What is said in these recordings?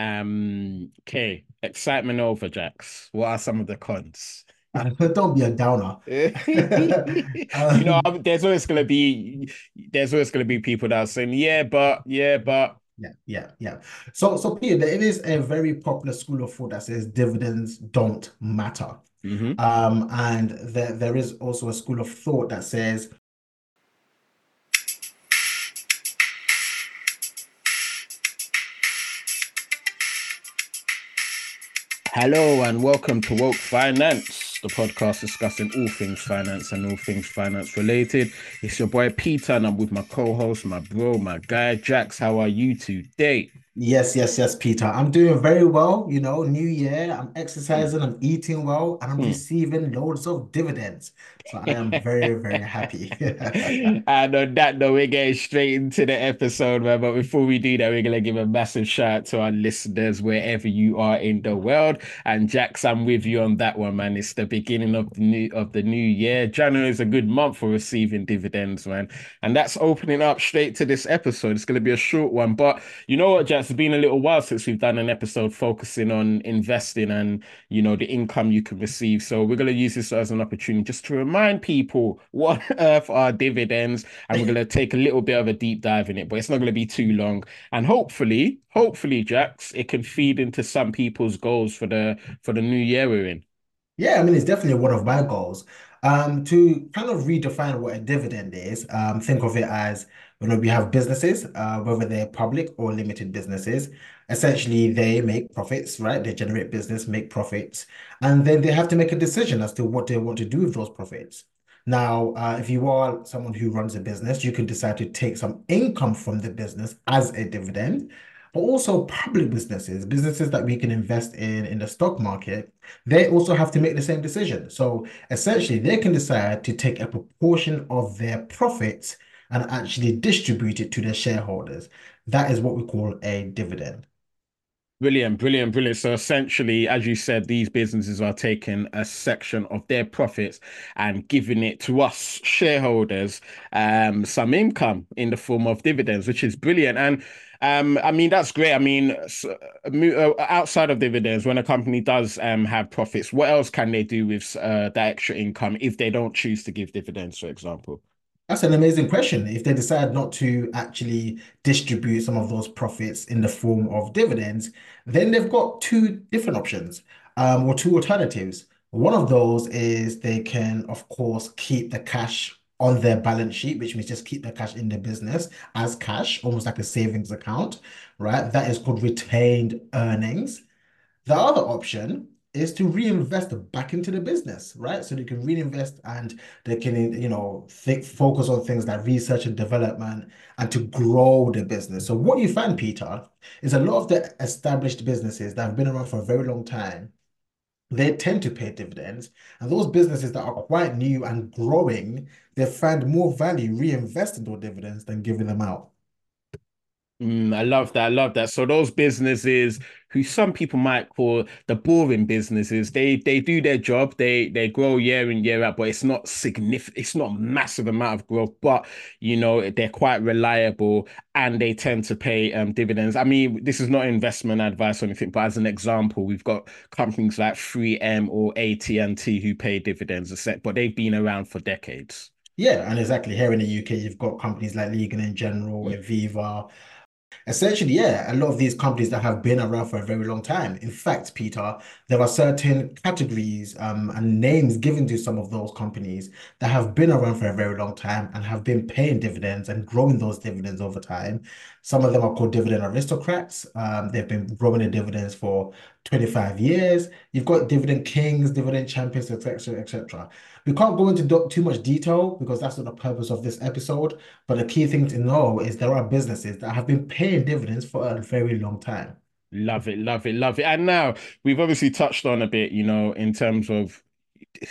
Um, okay, excitement over Jax. What are some of the cons? Don't be a downer. you know, there's always gonna be there's always gonna be people that are saying, yeah, but yeah, but yeah, yeah, yeah. So, so Peter, it is a very popular school of thought that says dividends don't matter. Mhm. Um, and there, there is also a school of thought that says Hello and welcome to Woke Finance, the podcast discussing all things finance and all things finance related. It's your boy Peter, and I'm with my co-host, my bro, my guy Jax. How are you today? Yes, yes, yes, Peter. I'm doing very well. You know, new year, I'm exercising, I'm eating well, and I'm Hmm. receiving loads of dividends. So I am very, very happy. And on that note, we're getting straight into the episode, man. But before we do that, we're gonna give a massive shout out to our listeners wherever you are in the world. And Jax, I'm with you on that one, man. It's the beginning of the new of the new year. January is a good month for receiving dividends, man. And that's opening up straight to this episode. It's gonna be a short one, but you know what, Jax? It's been a little while since we've done an episode focusing on investing and you know the income you can receive. So we're gonna use this as an opportunity just to remind people what on earth are dividends, and we're gonna take a little bit of a deep dive in it, but it's not gonna be too long. And hopefully, hopefully, Jax, it can feed into some people's goals for the for the new year we're in. Yeah, I mean, it's definitely one of my goals. Um, to kind of redefine what a dividend is, um, think of it as you know, we have businesses, uh, whether they're public or limited businesses. Essentially, they make profits, right? They generate business, make profits, and then they have to make a decision as to what they want to do with those profits. Now, uh, if you are someone who runs a business, you can decide to take some income from the business as a dividend, but also public businesses, businesses that we can invest in in the stock market they also have to make the same decision. So essentially, they can decide to take a proportion of their profits and actually distribute it to their shareholders. That is what we call a dividend. Brilliant, brilliant, brilliant. So essentially, as you said, these businesses are taking a section of their profits and giving it to us shareholders, um, some income in the form of dividends, which is brilliant. And um, I mean, that's great. I mean, uh, outside of dividends, when a company does um have profits, what else can they do with uh that extra income if they don't choose to give dividends, for example? That's an amazing question. If they decide not to actually distribute some of those profits in the form of dividends, then they've got two different options, um, or two alternatives. One of those is they can, of course, keep the cash on their balance sheet, which means just keep the cash in the business as cash, almost like a savings account, right? That is called retained earnings. The other option is to reinvest back into the business, right? So they can reinvest and they can, you know, focus on things like research and development and to grow the business. So what you find, Peter, is a lot of the established businesses that have been around for a very long time, they tend to pay dividends. And those businesses that are quite new and growing, they find more value reinvesting those dividends than giving them out. Mm, I love that. I love that. So those businesses who some people might call the boring businesses, they they do their job, they they grow year in, year out, but it's not significant, it's not massive amount of growth, but you know, they're quite reliable and they tend to pay um dividends. I mean, this is not investment advice or anything, but as an example, we've got companies like 3M or AT&T who pay dividends, but they've been around for decades. Yeah, and exactly here in the UK, you've got companies like Legal and General, Aviva, Essentially, yeah, a lot of these companies that have been around for a very long time. In fact, Peter, there are certain categories um, and names given to some of those companies that have been around for a very long time and have been paying dividends and growing those dividends over time. Some of them are called dividend aristocrats. Um, they've been growing the dividends for 25 years. You've got dividend kings, dividend champions, etc., etc. We can't go into too much detail because that's not the purpose of this episode. But the key thing to know is there are businesses that have been paying dividends for a very long time. Love it, love it, love it. And now we've obviously touched on a bit, you know, in terms of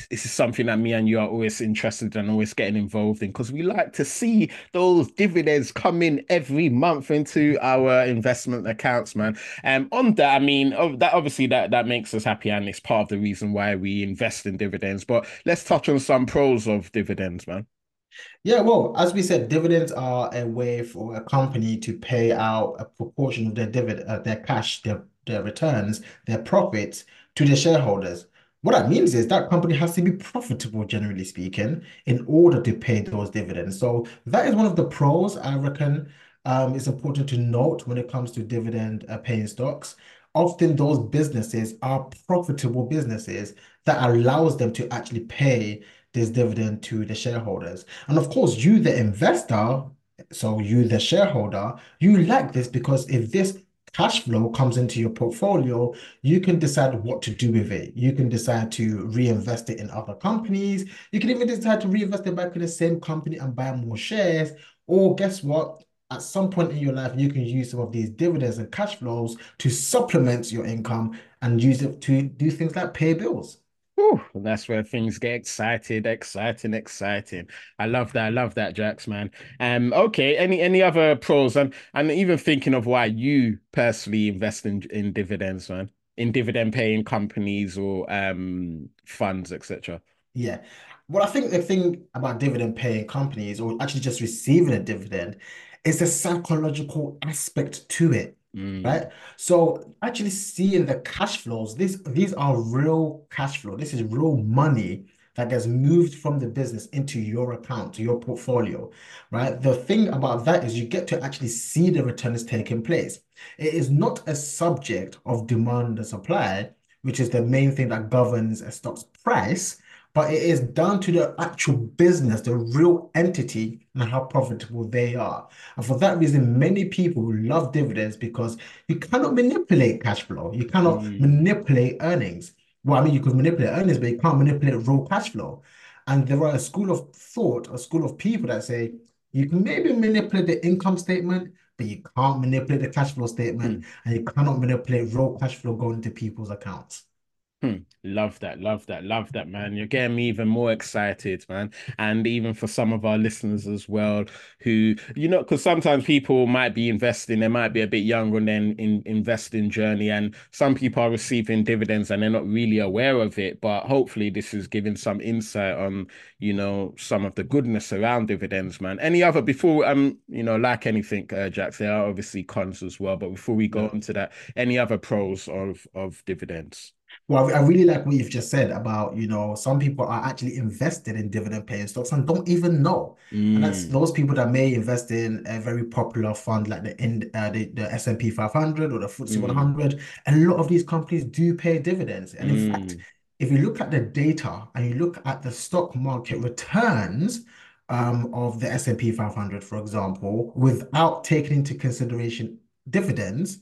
this is something that me and you are always interested in and always getting involved in because we like to see those dividends come in every month into our investment accounts, man. Um, on that, I mean, oh, that obviously that that makes us happy and it's part of the reason why we invest in dividends. But let's touch on some pros of dividends, man. Yeah, well, as we said, dividends are a way for a company to pay out a proportion of their dividend, uh, their cash, their their returns, their profits to their shareholders. What that means is that company has to be profitable, generally speaking, in order to pay those dividends. So that is one of the pros I reckon um, it's important to note when it comes to dividend uh, paying stocks. Often those businesses are profitable businesses that allows them to actually pay this dividend to the shareholders. And of course, you, the investor, so you, the shareholder, you like this because if this cash flow comes into your portfolio, you can decide what to do with it. You can decide to reinvest it in other companies. You can even decide to reinvest it back in the same company and buy more shares. Or guess what? At some point in your life, you can use some of these dividends and cash flows to supplement your income and use it to do things like pay bills. Whew, that's where things get excited, exciting, exciting. I love that. I love that, Jax, man. Um, okay, any any other pros and and even thinking of why you personally invest in in dividends, man, in dividend paying companies or um funds, etc. Yeah. Well, I think the thing about dividend paying companies or actually just receiving a dividend is the psychological aspect to it. Mm, Right. So actually seeing the cash flows, these these are real cash flow. This is real money that gets moved from the business into your account, to your portfolio, right? The thing about that is you get to actually see the returns taking place. It is not a subject of demand and supply, which is the main thing that governs a stock's price, but it is down to the actual business, the real entity, and how profitable they are. And for that reason, many people love dividends because you cannot manipulate cash flow. You cannot mm, manipulate earnings. Well, I mean, you could manipulate earnings, but you can't manipulate raw cash flow. And there are a school of thought, a school of people that say you can maybe manipulate the income statement, but you can't manipulate the cash flow statement, mm. and you cannot manipulate raw cash flow going into people's accounts. Hmm. Love that, love that, love that, man. You're getting me even more excited, man. And even for some of our listeners as well, who, you know, because sometimes people might be investing, they might be a bit younger and then in investing journey, and some people are receiving dividends and they're not really aware of it. But hopefully, this is giving some insight on, you know, some of the goodness around dividends, man. Any other before, um, you know, like anything, uh, Jax, there are obviously cons as well. But before we go Yeah. into that, any other pros of of dividends? Well, I really like what you've just said about, you know, some people are actually invested in dividend paying stocks and don't even know. And that's Mm. those people that may invest in a very popular fund like the in uh, the, the S&P 500 or the FTSE Mm, 100. A lot of these companies do pay dividends. And in fact, mm, if you look at the data and you look at the stock market returns um, of the S&P 500, for example, without taking into consideration dividends,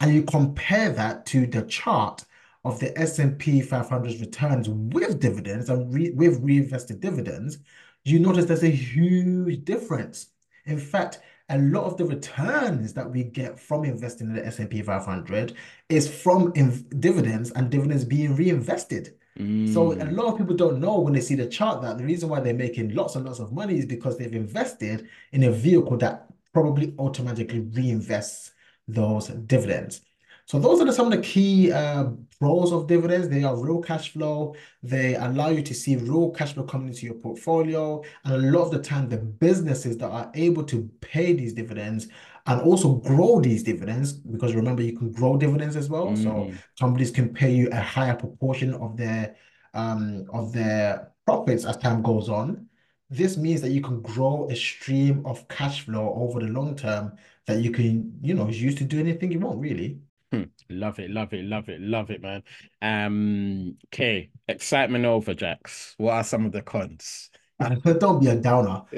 and you compare that to the chart of the S&P 500's returns with dividends and re with reinvested dividends, you notice there's a huge difference. In fact, a lot of the returns that we get from investing in the S&P 500 is from dividends and dividends being reinvested. So a mm, lot of people don't know when they see the chart that the reason why they're making lots and lots of money is because they've invested in a vehicle that probably automatically reinvests those dividends. So those are some of the key uh, pros of dividends. They are real cash flow. They allow you to see real cash flow coming into your portfolio. And a lot of the time, the businesses that are able to pay these dividends and also grow these dividends, because remember, you can grow dividends as well. So mm. companies can pay you a higher proportion of their um, of their profits as time goes on. This means that you can grow a stream of cash flow over the long term that you can, you know, use to do anything you want, really. Hmm. Love it, love it, love it, love it, man. Um, okay, excitement over, Jax. What are some of the cons? And don't be a downer.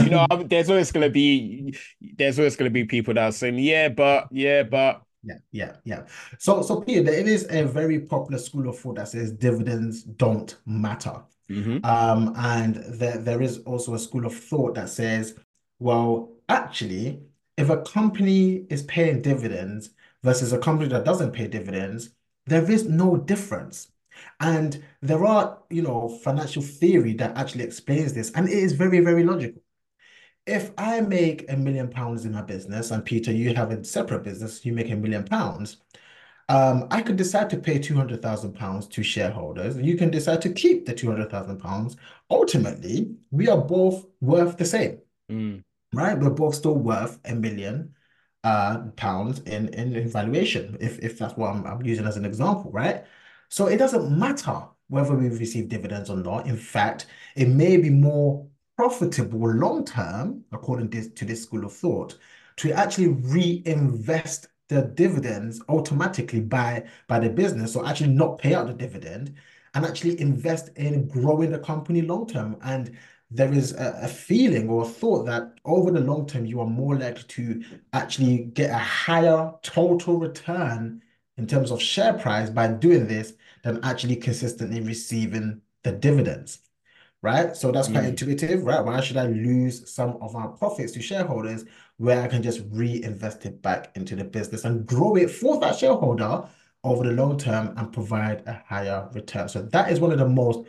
You know, Um, um, there's always gonna be there's always gonna be people that are saying, yeah, but yeah, but yeah, yeah, yeah. So, so Peter, it is a very popular school of thought that says dividends don't matter. hmm Um, and there, there is also a school of thought that says, well, actually, if a company is paying dividends versus a company that doesn't pay dividends, there is no difference. And there are, you know, financial theory that actually explains this, and it is very, very logical. If I make a million pounds in my business, and Peter, you have a separate business, you make a million pounds, um, I could decide to pay 200,000 pounds to shareholders. and You can decide to keep the 200,000 pounds. Ultimately, we are both worth the same, mm, right? We're both still worth a million. uh, pounds in, in valuation, if, if that's what I'm, I'm using as an example, right? So it doesn't matter whether we receive dividends or not. In fact, it may be more profitable long term, according to this, to this school of thought, to actually reinvest the dividends automatically by by the business, or actually not pay out the dividend and actually invest in growing the company long term. And there is a, a, feeling or a thought that over the long term, you are more likely to actually get a higher total return in terms of share price by doing this than actually consistently receiving the dividends. Right. So that's quite mm. intuitive, right? Why should I lose some of our profits to shareholders where I can just reinvest it back into the business and grow it for that shareholder over the long term and provide a higher return? So that is one of the most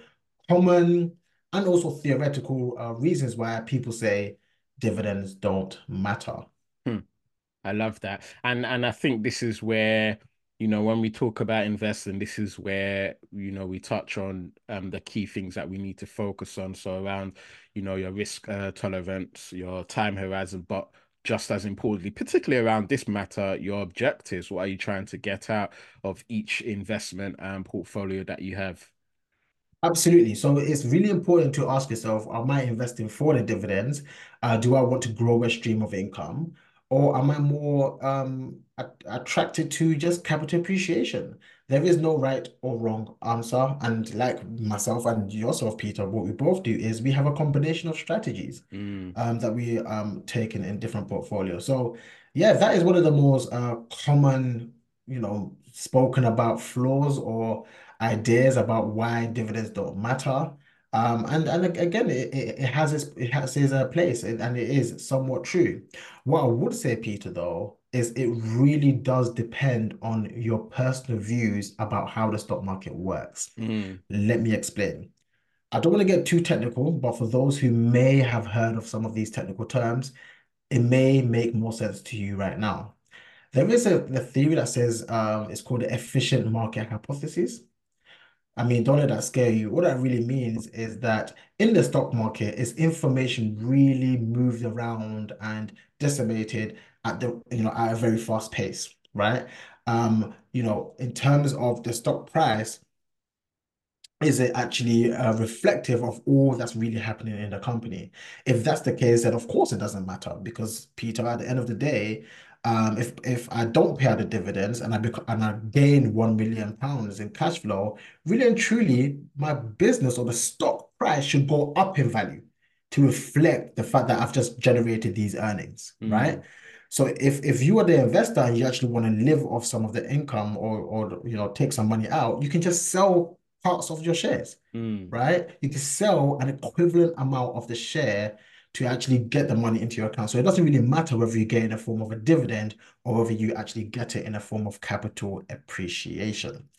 common and also theoretical uh, reasons why people say dividends don't matter. Hmm. I love that. And and I think this is where you know when we talk about investing this is where you know we touch on um the key things that we need to focus on so around you know your risk uh, tolerance your time horizon but just as importantly particularly around this matter your objectives what are you trying to get out of each investment and portfolio that you have Absolutely. So it's really important to ask yourself, am I investing for the dividends? Uh, do I want to grow a stream of income? Or am I more um, attracted to just capital appreciation? There is no right or wrong answer. And like myself and yourself, Peter, what we both do is we have a combination of strategies mm. um, that we um take in, in different portfolios. So yeah, that is one of the most uh, common, you know, spoken about flaws or ideas about why dividends don't matter. Um, and and again, it, it, has its it has its uh, place, and it is somewhat true. What I would say, Peter, though, is it really does depend on your personal views about how the stock market works. Mm. Let me explain. I don't want to get too technical, but for those who may have heard of some of these technical terms, it may make more sense to you right now. There is a, a theory that says um, it's called the efficient market hypothesis. I mean, don't let that scare you. What that really means is that in the stock market, is information really moved around and disseminated at the you know at a very fast pace, right? Um, you know, in terms of the stock price, is it actually uh, reflective of all that's really happening in the company? If that's the case, then of course it doesn't matter because Peter, at the end of the day, um, if if I don't pay out the dividends and I bec and I gain one million pounds in cash flow, really and truly, my business or the stock price should go up in value to reflect the fact that I've just generated these earnings, mm. right? So if if you are the investor and you actually want to live off some of the income or or you know take some money out, you can just sell parts of your shares, mm. right? You can sell an equivalent amount of the share to actually get the money into your account. So it doesn't really matter whether you get it in a form of a dividend or whether you actually get it in a form of capital appreciation.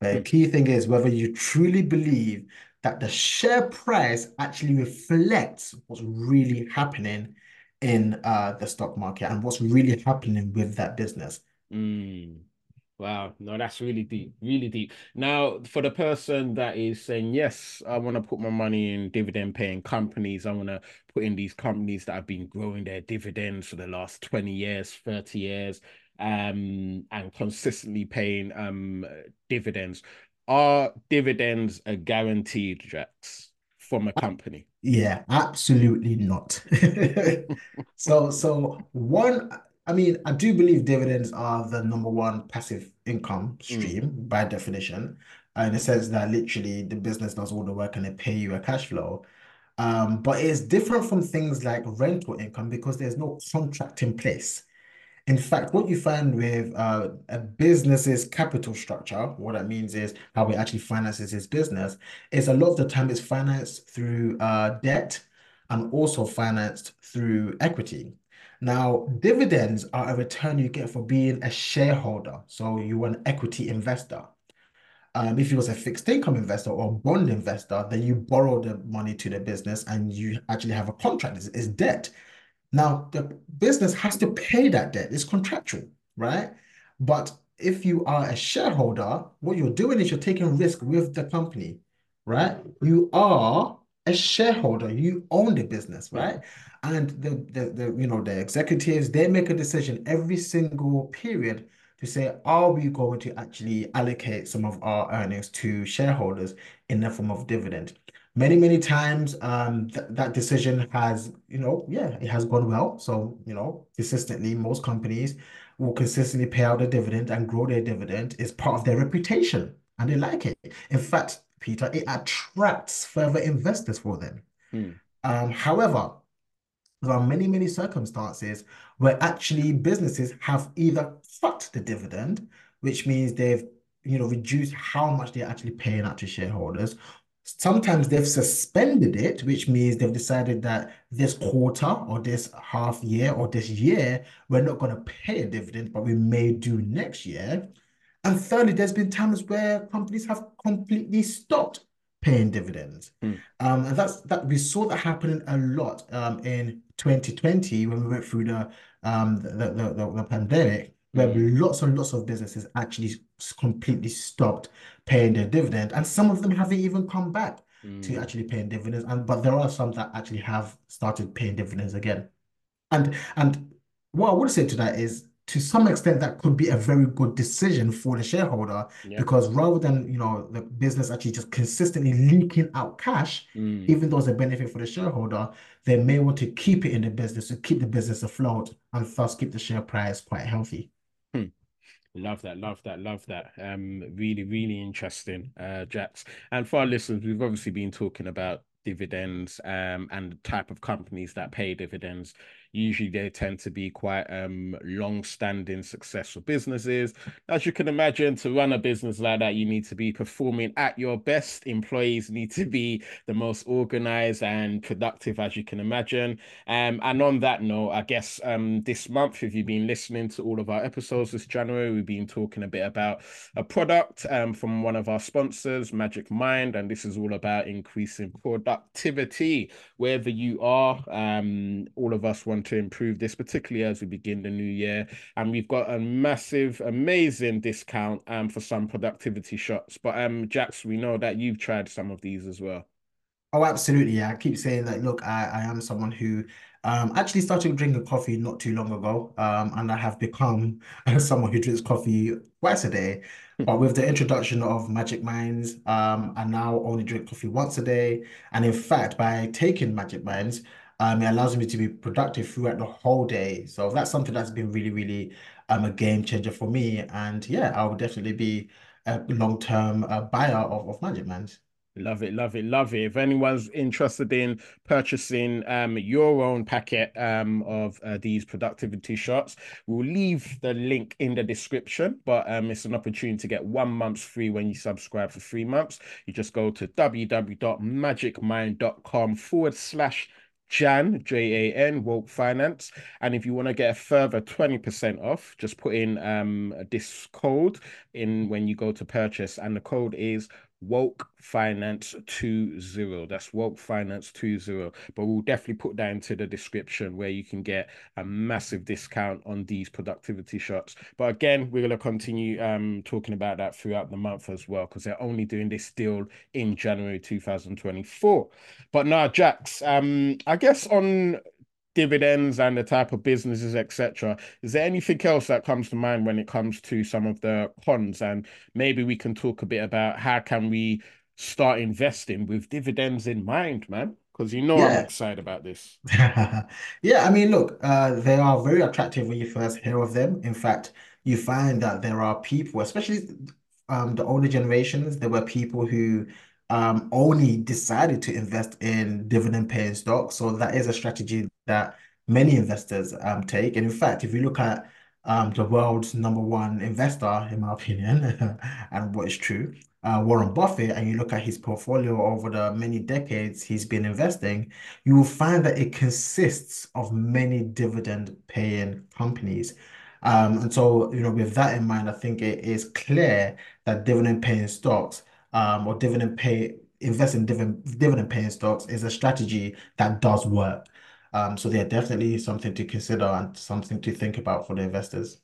But the key thing is whether you truly believe that the share price actually reflects what's really happening in uh, the stock market and what's really happening with that business. Mm. Wow, no, that's really deep, really deep. Now, for the person that is saying, yes, I want to put my money in dividend paying companies, I want to put in these companies that have been growing their dividends for the last 20 years, 30 years, um, and consistently paying um dividends. Are dividends a guaranteed, Jax, from a company? Yeah, absolutely not. so, so one I mean, I do believe dividends are the number one passive income mm. stream mm. by definition, in the sense that literally the business does all the work and they pay you a cash flow. Um, but it's different from things like rental income because there's no contract in place. In fact, what you find with uh, a business's capital structure, what that means is how it actually finances its business, is a lot of the time it's financed through uh, debt and also financed through equity. Now, dividends are a return you get for being a shareholder. So you are an equity investor. Um, if you was a fixed income investor or bond investor, then you borrow the money to the business and you actually have a contract. It's, it's debt. Now, the business has to pay that debt. It's contractual, right? But if you are a shareholder, what you're doing is you're taking risk with the company, right? You are a shareholder. You own the business, Yeah. right? And the, the the you know the executives they make a decision every single period to say, are we going to actually allocate some of our earnings to shareholders in the form of dividend? Many, many times, um, th that decision has, you know, yeah, it has gone well. So, you know, consistently, most companies will consistently pay out a dividend and grow their dividend. It's part of their reputation, and they like it. In fact, Peter, it attracts further investors for them. Mm. Um, however, there are many, many circumstances where actually businesses have either cut the dividend, which means they've, you know, reduced how much they're actually paying out to shareholders. Sometimes they've suspended it, which means they've decided that this quarter or this half year or this year, we're not going to pay a dividend, but we may do next year. And thirdly, there's been times where companies have completely stopped paying dividends. Mm. Um, and that's that we saw that happening a lot um, in 2020 when we went through the um the the, the, the pandemic, where Mm. lots and lots of businesses actually completely stopped paying their dividend, and some of them haven't even come back to Mm. actually paying dividends. And but there are some that actually have started paying dividends again. And and what I would say to that is, to some extent, that could be a very good decision for the shareholder Yeah. because rather than, you know, the business actually just consistently leaking out cash, Mm. even though it's a benefit for the shareholder, they may want to keep it in the business to keep the business afloat and thus keep the share price quite healthy. Hmm. Love that, love that, love that. Um, really, really interesting, uh, Jax. And for our listeners, we've obviously been talking about dividends, um, and the type of companies that pay dividends. Usually they tend to be quite um long-standing successful businesses. As you can imagine, to run a business like that, you need to be performing at your best. Employees need to be the most organized and productive, as you can imagine. Um, and on that note, I guess um, this month, if you've been listening to all of our episodes this January, we've been talking a bit about a product um, from one of our sponsors, Magic Mind, and this is all about increasing productivity. Wherever you are, um, all of us want to improve this, particularly as we begin the new year. And we've got a massive, amazing discount um, for some productivity shots. But um, Jax, we know that you've tried some of these as well. Oh, absolutely. Yeah. I keep saying that, look, I, I am someone who um, actually started drinking coffee not too long ago. Um, and I have become someone who drinks coffee twice a day. But with the introduction of Magic Minds, um, I now only drink coffee once a day. And in fact, by taking Magic Minds, um, it allows me to be productive throughout the whole day. So that's something that's been really, really um, a game changer for me. And yeah, I will definitely be a long-term uh, buyer of, of Magic Minds. Love it, love it, love it. If anyone's interested in purchasing um your own packet um of uh, these productivity shots, we'll leave the link in the description. But um it's an opportunity to get one month free when you subscribe for three months. You just go to www.magicmind.com forward slash Jan, J-A-N, Woke Finance. And if you want to get a further 20% off, just put in um this code in when you go to purchase, and the code is Woke Finance 20. That's Woke Finance 20. But we'll definitely put that into the description where you can get a massive discount on these productivity shots. But again, we're going to continue um, talking about that throughout the month as well, because they're only doing this deal in January 2024. But now, Jax, um, I guess on dividends and the type of businesses, etc. Is there anything else that comes to mind when it comes to some of the cons? And maybe we can talk a bit about how can we start investing with dividends in mind, man? Because you know I'm excited about this. Yeah, I mean, look, uh, they are very attractive when you first hear of them. In fact, you find that there are people, especially um, the older generations, there were people who um, only decided to invest in dividend-paying stocks. So that is a strategy that many investors um, take. And in fact, if you look at um, the world's number one investor, in my opinion, and what is true, uh, Warren Buffett, and you look at his portfolio over the many decades he's been investing you will find that it consists of many dividend-paying companies. Um, and so, you know, with that in mind, I think it is clear that dividend-paying stocks um, or dividend pay invest in dividend dividend-paying stocks is a strategy that does work. Um, so they're definitely something to consider and something to think about for the investors.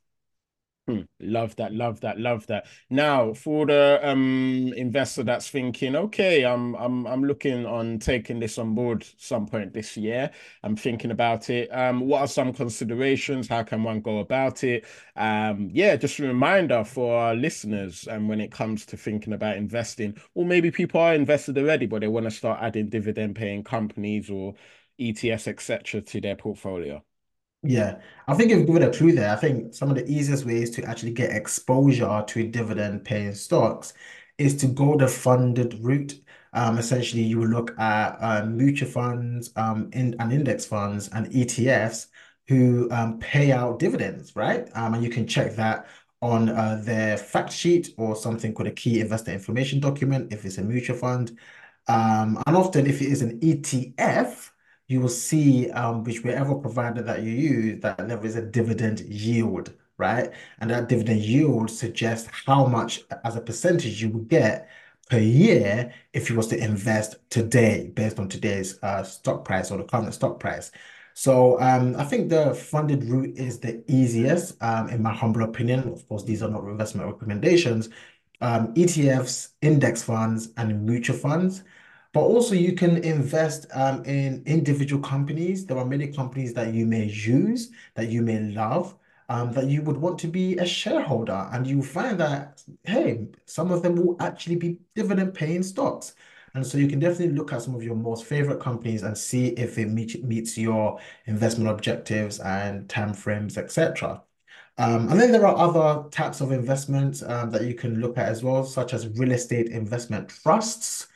Hmm, love that, love that, love that. Now, for the um investor that's thinking, okay, I'm I'm I'm looking on taking this on board some point this year. I'm thinking about it. Um, what are some considerations? How can one go about it? Um, yeah, just a reminder for our listeners, and um, when it comes to thinking about investing, or maybe people are invested already, but they want to start adding dividend paying companies or ETFs, etc., to their portfolio. Yeah, I think you've given a clue there. I think some of the easiest ways to actually get exposure to dividend paying stocks is to go the funded route. Um, essentially, you will look at uh, mutual funds um, in, and index funds and ETFs who um, pay out dividends, right? Um, and you can check that on uh, their fact sheet or something called a key investor information document if it's a mutual fund. Um, and often, if it is an ETF, you will see um, whichever provider that you use, that there is a dividend yield, right? And that dividend yield suggests how much as a percentage you would get per year if you was to invest today based on today's uh, stock price or the current stock price. So um, I think the funded route is the easiest, um, in my humble opinion. Of course, these are not investment recommendations. Um, ETFs, index funds, and mutual funds. But also you can invest um, in individual companies. There are many companies that you may use, that you may love, um, that you would want to be a shareholder. And you find that, hey, some of them will actually be dividend paying stocks. And so you can definitely look at some of your most favorite companies and see if it meet, meets your investment objectives and timeframes, etc. Um, and then there are other types of investments um, that you can look at as well, such as real estate investment trusts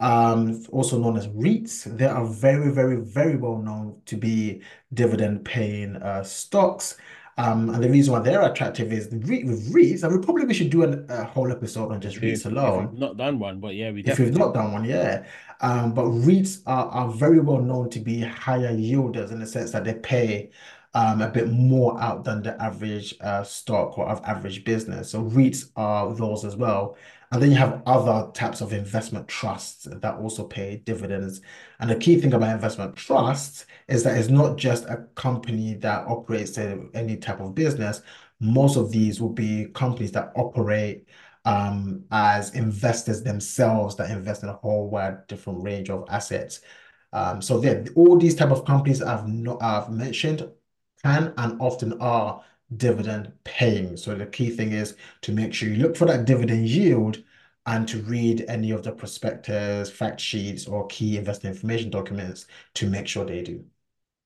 um, also known as REITs. They are very, very, very well known to be dividend paying uh, stocks. Um, and the reason why they're attractive is the with REITs, and we probably we should do a, a whole episode on just REITs alone. If not done one, but yeah, we did. if we've not done one, yeah. Um, but REITs are, are very well known to be higher yielders in the sense that they pay um, a bit more out than the average uh, stock or of average business. So REITs are those as well. And then you have other types of investment trusts that also pay dividends. And the key thing about investment trusts is that it's not just a company that operates any type of business. Most of these will be companies that operate um, as investors themselves that invest in a whole wide different range of assets. Um, so all these type of companies I've not I've mentioned can and often are dividend paying. So the key thing is to make sure you look for that dividend yield and to read any of the prospectus, fact sheets, or key investor information documents to make sure they do.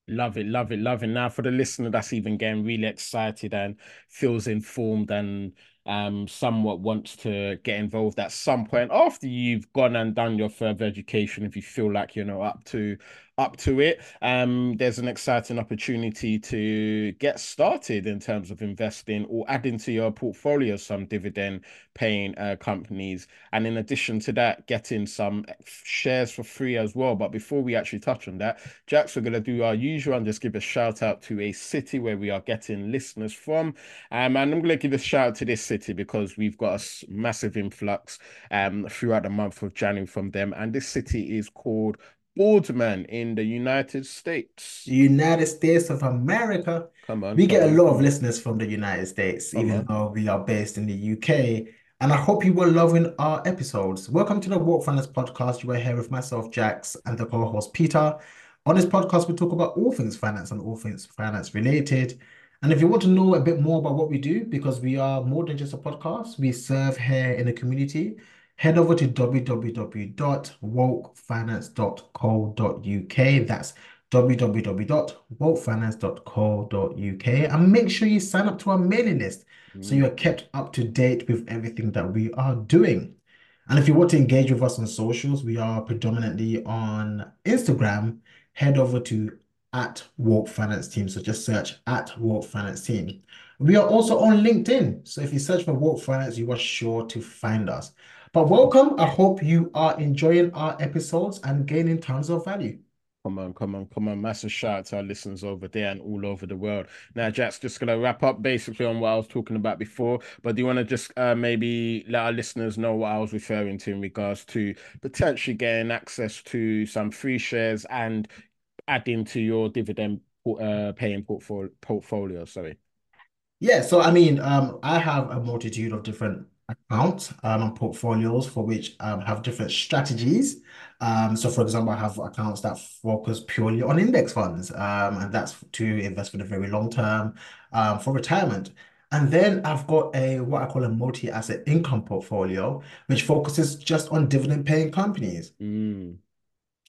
Love it, love it, love it. Now, for the listener that's even getting really excited and feels informed and um, somewhat wants to get involved at some point after you've gone and done your further education, if you feel like you're not up to up to it. Um, there's an exciting opportunity to get started in terms of investing or adding to your portfolio some dividend paying uh, companies. And in addition to that, getting some shares for free as well. But before we actually touch on that, Jax, we're going to do our usual and just give a shout out to a city where we are getting listeners from. Um, and I'm going to give a shout out to this city because we've got a massive influx um, throughout the month of January from them. And this city is called Boardman in the United States. United States of America. Come on. We come get on. a lot of listeners from the United States, Come even on. though we are based in the UK. And I hope you were loving our episodes. Welcome to the Woke Finance Podcast. You are here with myself, Jax, and the co-host Peter. On this podcast, we talk about all things finance and all things finance related. And if you want to know a bit more about what we do, because we are more than just a podcast, we serve here in the community head over to www.wokefinance.co.uk. That's www.wokefinance.co.uk and make sure you sign up to our mailing list so you are kept up to date with everything that we are doing. And if you want to engage with us on socials, we are predominantly on Instagram. Head over to at Woke Finance Team. So just search at Woke Finance Team. We are also on LinkedIn. So if you search for Woke Finance, you are sure to find us. But welcome. I hope you are enjoying our episodes and gaining tons of value. Come on, come on, come on. Massive shout out to our listeners over there and all over the world. Now, Jack's just going to wrap up basically on what I was talking about before. But do you want to just uh, maybe let our listeners know what I was referring to in regards to potentially getting access to some free shares and adding to your dividend uh, paying portfolio? portfolio sorry. Yeah, so I mean, um, I have a multitude of different accounts um, and portfolios for which um, have different strategies. Um, so, for example, I have accounts that focus purely on index funds, um, and that's to invest for the very long term um, for retirement. And then I've got a what I call a multi-asset income portfolio, which focuses just on dividend-paying companies. Mm,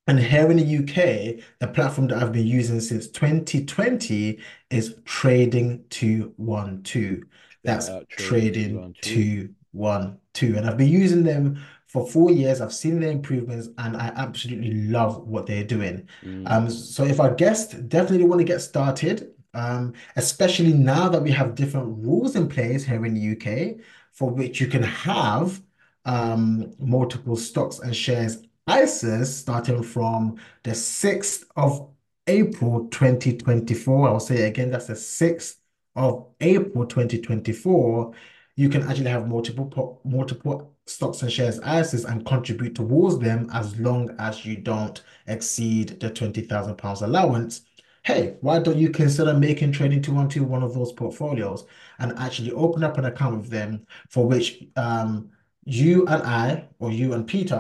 And here in the UK, the platform that I've been using since 2020 is Trading 212. check that That's out. Trading two Trading one two. And I've been using them for four years. I've seen the improvements and I absolutely love what they're doing. Mm, Um, so if our guests definitely want to get started, um, especially now that we have different rules in place here in the UK, for which you can have um, multiple stocks and shares ISAs starting from the 6th of April 2024. I'll say it again, that's the 6th of April 2024. You can actually have multiple multiple stocks and shares ISAs and contribute towards them as long as you don't exceed the 20,000 pounds allowance. Hey, why don't you consider making Trading 212 one of those portfolios and actually open up an account with them for which um you and I, or you and Peter,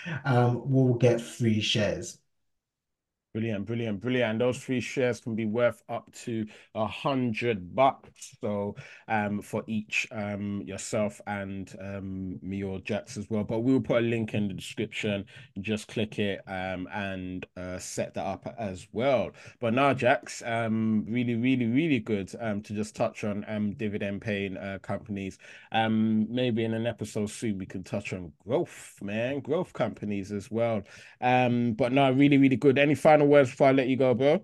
um, will get free shares. Brilliant, brilliant, brilliant. And those free shares can be worth up to a hundred bucks. So um for each um yourself and um me or Jax as well. But we'll put a link in the description. Just click it um and uh set that up as well. But now Jax, um really, really, really good um to just touch on um dividend paying uh companies. Um maybe in an episode soon we can touch on growth, man, growth companies as well. Um, but no, really, really good. Any final words before I let you go, bro?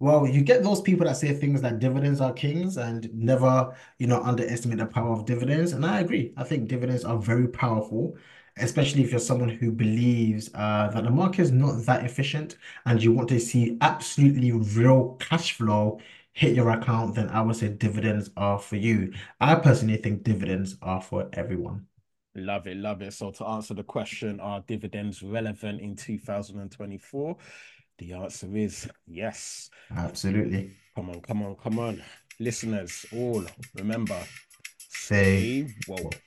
Well, you get those people that say things like dividends are kings and never, you know, underestimate the power of dividends. And I agree. I think dividends are very powerful, especially if you're someone who believes uh, that the market is not that efficient and you want to see absolutely real cash flow hit your account, then I would say dividends are for you. I personally think dividends are for everyone. Love it, love it. So to answer the question, are dividends relevant in 2024? The answer is yes. Absolutely. Come on, come on, come on. Listeners, all remember, Say stay woke.